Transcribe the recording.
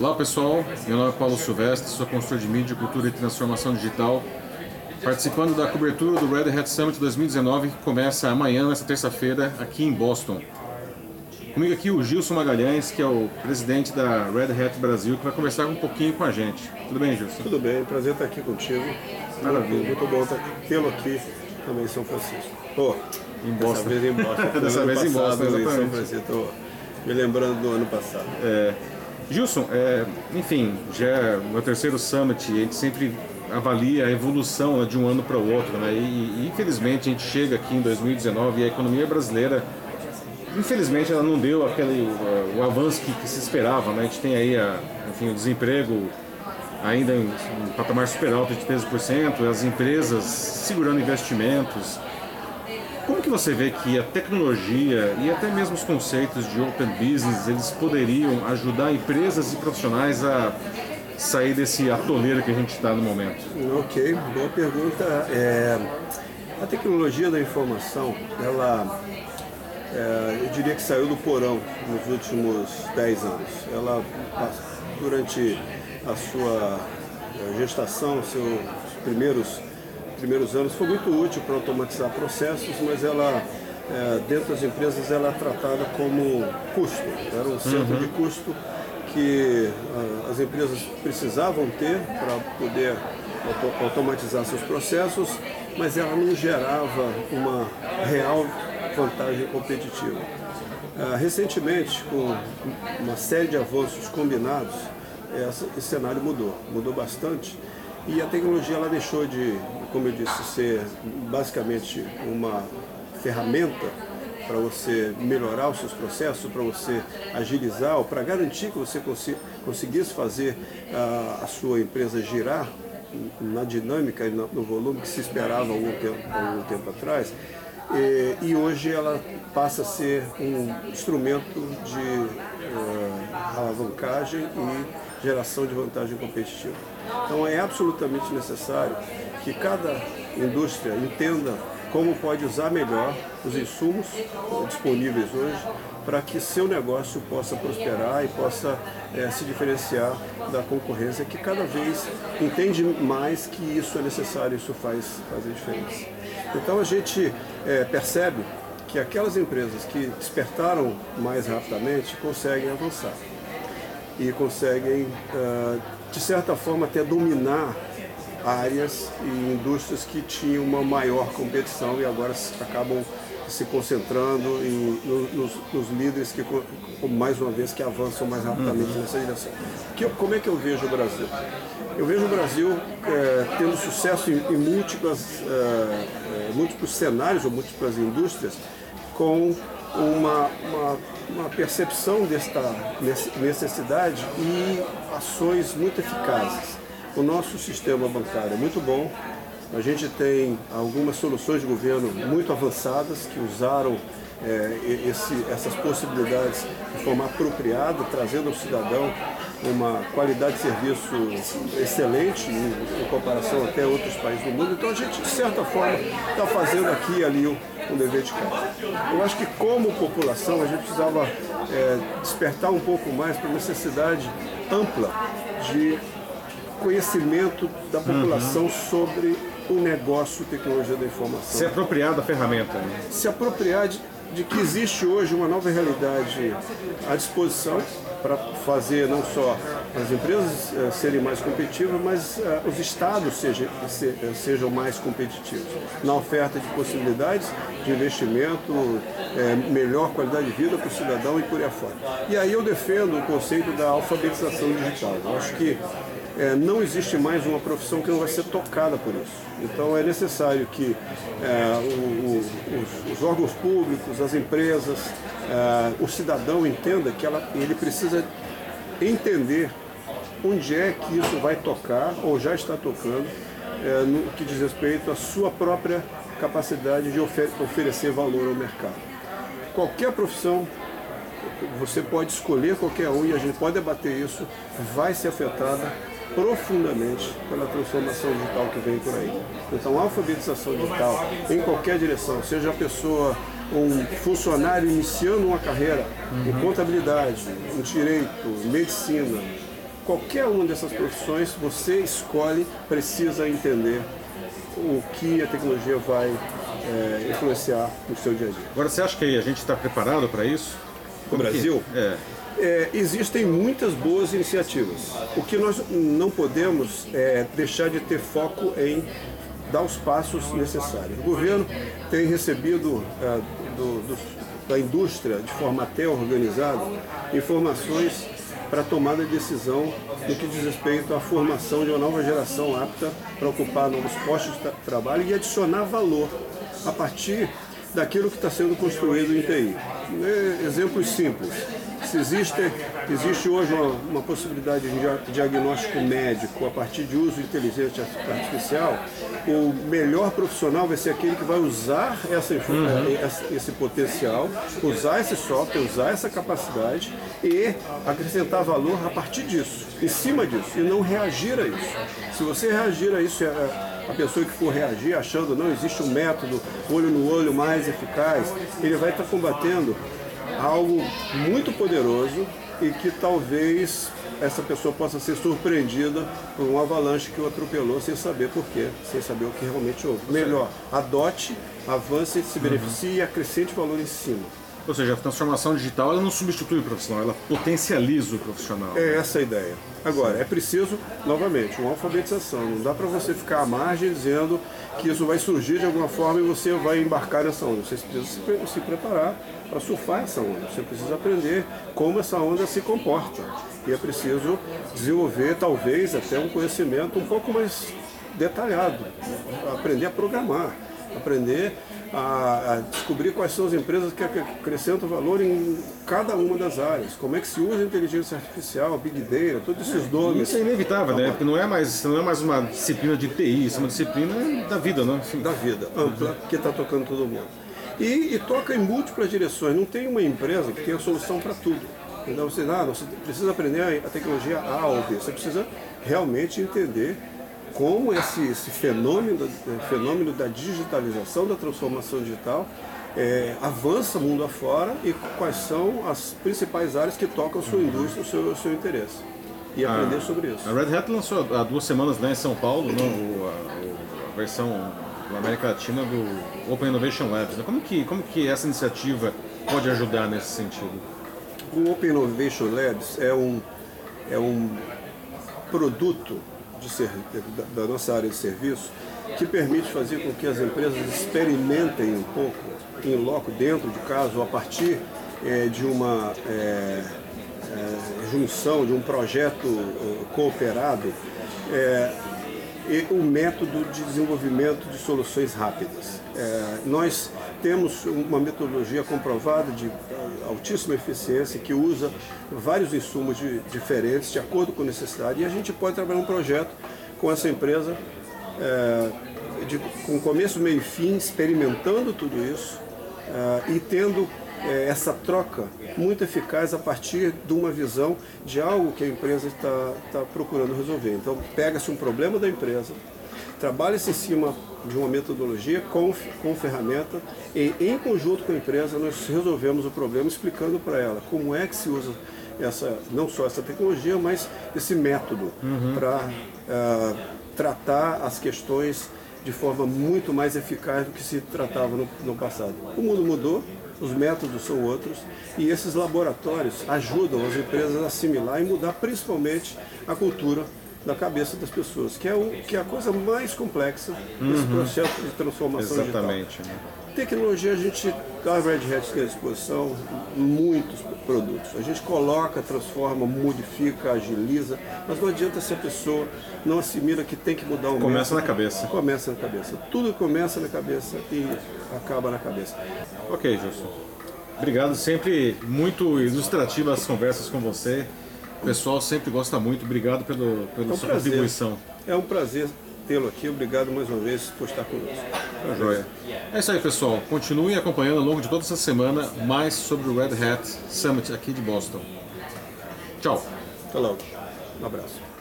Olá pessoal, meu nome é Paulo Silvestre, sou consultor de mídia, cultura e transformação digital, participando da cobertura do Red Hat Summit 2019 que começa amanhã, nesta terça-feira, aqui em Boston. Comigo aqui o Gilson Magalhães, que é o presidente da Red Hat Brasil, que vai conversar um pouquinho com a gente. Tudo bem, Gilson? Tudo bem, prazer estar aqui contigo. Maravilha. Muito bom tê-lo aqui também em São Francisco. Pô, Em dessa Boston. vez em Boston. Dessa vez em Boston, em São exatamente. Francisco. Estou me lembrando do ano passado. É, Gilson, é, enfim, já é o terceiro summit a gente sempre avalia a evolução né, de um ano para o outro, né? E, e, infelizmente a gente chega aqui em 2019 e a economia brasileira, infelizmente ela não deu aquele uh, o avanço que, que se esperava, né? A gente tem aí, a, enfim, o desemprego ainda em um patamar super alto de 13%, as empresas segurando investimentos. Como que você vê que a tecnologia e até mesmo os conceitos de open business, eles poderiam ajudar empresas e profissionais a sair desse atoleiro que a gente está no momento? Ok, boa pergunta. É, a tecnologia da informação, ela, é, eu diria que saiu do porão nos últimos 10 anos. Ela, durante a sua eh, gestação, seus primeiros, primeiros anos, foi muito útil para automatizar processos, mas ela, eh, dentro das empresas, ela é tratada como custo. Era um centro de custo que ah, as empresas precisavam ter para poder auto- automatizar seus processos, mas ela não gerava uma real vantagem competitiva. Ah, recentemente, com uma série de avanços combinados, essa- esse cenário mudou, mudou bastante. E a tecnologia ela deixou de, como eu disse, ser basicamente uma ferramenta para você melhorar os seus processos, para você agilizar ou para garantir que você conseguisse fazer ah, a sua empresa girar na dinâmica e no volume que se esperava algum tempo, algum tempo atrás. E, e hoje ela passa a ser um instrumento de eh, alavancagem e geração de vantagem competitiva. Então é absolutamente necessário que cada indústria entenda como pode usar melhor os insumos disponíveis hoje para que seu negócio possa prosperar e possa eh, se diferenciar da concorrência que cada vez entende mais que isso é necessário, isso faz fazer diferença. Então a gente eh, percebe que aquelas empresas que despertaram mais rapidamente conseguem avançar e conseguem, ah, de certa forma, até dominar áreas e indústrias que tinham uma maior competição e agora acabam se concentrando em- no- nos, nos líderes que, mais uma vez, que avançam mais rapidamente nessa direção. Que como é que eu vejo o Brasil? Eu vejo o Brasil eh, tendo sucesso em, em múltiplas, eh, múltiplos cenários ou múltiplas indústrias com uma, uma, uma percepção desta nece- necessidade e ações muito eficazes. O nosso sistema bancário é muito bom, a gente tem algumas soluções de governo muito avançadas que usaram e- esse- essas possibilidades de forma apropriada, trazendo ao cidadão uma qualidade de serviço excelente em, em comparação até outros países do mundo. Então a gente, de certa forma, está fazendo aqui e ali o, o dever de casa. Eu acho que como população a gente precisava eh, despertar um pouco mais para a necessidade ampla de conhecimento da população sobre o negócio tecnologia da informação Se apropriar da ferramenta. Né? se apropriar de, de que existe hoje uma nova realidade à disposição para fazer não só as empresas eh, serem mais competitivas, mas eh, os estados seja, se- eh, sejam mais competitivos na oferta de possibilidades de investimento, melhor qualidade de vida para o cidadão e por aí afora. E aí eu defendo o conceito da alfabetização digital. Eu acho que é, não existe mais uma profissão que não vai ser tocada por isso. Então é necessário que é, o- o- os, os órgãos públicos, as empresas, é, o cidadão entenda que ela, ele precisa entender onde é que isso vai tocar ou já está tocando é, no que diz respeito à sua própria capacidade de ofe- oferecer valor ao mercado. Qualquer profissão você pode escolher qualquer um e a gente pode debater isso, vai ser afetada profundamente pela transformação digital que vem por aí. Então, a alfabetização digital em qualquer direção, seja a pessoa um funcionário iniciando uma carreira em contabilidade, em direito, medicina, qualquer uma dessas profissões, você escolhe, precisa entender o que a tecnologia vai é, influenciar no seu dia a dia. Agora, você acha que a gente está preparado para isso? No Brasil? É. É, existem muitas boas iniciativas. O que nós não podemos é deixar de ter foco em dar os passos necessários. O governo tem recebido do, do, da indústria, de forma até organizada, informações para tomada de decisão no que diz respeito à formação de uma nova geração apta para ocupar novos postos de trabalho e adicionar valor a partir daquilo que está sendo construído em TI. É, exemplos simples se existe, existe hoje uma, uma possibilidade de diagnóstico médico a partir de uso de inteligência artificial, o melhor profissional vai ser aquele que vai usar essa, uhum. esse, esse potencial, usar esse software, usar essa capacidade e acrescentar valor a partir disso, em cima disso, e não reagir a isso. Se você reagir a isso, a pessoa que for reagir achando não existe um método olho no olho mais eficaz, ele vai estar combatendo algo muito poderoso e que talvez essa pessoa possa ser surpreendida por um avalanche que o atropelou sem saber porquê, sem saber o que realmente houve. Melhor, adote, avance, se beneficie uhum. e acrescente valor em cima. Ou seja, a transformação digital ela não substitui o profissional, ela potencializa o profissional. É essa a ideia. Agora, é preciso, novamente, uma alfabetização. Não dá para você ficar à margem dizendo que isso vai surgir de alguma forma e você vai embarcar nessa onda. Você precisa se, se preparar para surfar essa onda. Você precisa aprender como essa onda se comporta. E é preciso desenvolver, talvez, até um conhecimento um pouco mais detalhado. Aprender a programar, aprender a, a, descobrir quais são as empresas que acrescentam valor em cada uma das áreas. Como é que se usa a inteligência artificial, Big Data, todos esses nomes. Isso é inevitável, né? Porque não é mais, não é mais uma disciplina de TI, isso é uma disciplina da vida, não? Enfim. Da vida, ampla, que está tocando todo mundo. E, e, toca em múltiplas direções. Não tem uma empresa que tenha solução para tudo. Então você, ah, você precisa aprender a tecnologia A ou B. Você precisa realmente entender como esse, esse fenômeno, fenômeno da digitalização, da transformação digital, é, avança mundo afora e quais são as principais áreas que tocam a sua indústria, o seu, o seu interesse. E aprender sobre isso. A Red Hat lançou há duas semanas né, em São Paulo a, a, versão da América Latina do Open Innovation Labs. Como que, como que essa iniciativa pode ajudar nesse sentido? O Open Innovation Labs é um, é um produto de da, da nossa área de serviço que permite fazer com que as empresas experimentem um pouco em loco, dentro de casa, ou a partir é, de uma é, é, junção, de um projeto cooperado, o método de desenvolvimento de soluções rápidas. nós temos uma metodologia comprovada de altíssima eficiência que usa vários insumos de, diferentes de acordo com a necessidade e a gente pode trabalhar um projeto com essa empresa é, de, com começo, meio e fim, experimentando tudo isso é, e tendo é, essa troca muito eficaz a partir de uma visão de algo que a empresa está, está procurando resolver. Então, pega-se um problema da empresa, trabalha-se em cima de uma metodologia com, com ferramenta e em conjunto com a empresa nós resolvemos o problema explicando para ela como é que se usa essa, não só essa tecnologia, mas esse método uhum. para uh, ah, tratar as questões de forma muito mais eficaz do que se tratava no, no passado. O mundo mudou, os métodos são outros e esses laboratórios ajudam as empresas a assimilar e mudar principalmente a cultura da cabeça das pessoas, que é, o, que é a coisa mais complexa desse uhum. processo de transformação Exatamente, digital. Né? Tecnologia, a gente, a Red Hat tem à disposição muitos produtos. A gente coloca, transforma, modifica, agiliza, mas não adianta se a pessoa não assimila que tem que mudar o Começa método. na cabeça. Começa na cabeça. Tudo começa na cabeça e acaba na cabeça. Ok, Gilson. Obrigado, sempre muito ilustrativas as conversas com você. O pessoal sempre gosta muito. Obrigado pelo, pela é um sua prazer. contribuição. É um prazer tê-lo aqui. Obrigado mais uma vez por estar conosco. É joia. É isso aí, pessoal. Continuem acompanhando ao longo de toda essa semana mais sobre o Red Hat Summit aqui de Boston. Tchau. Até logo. Um abraço.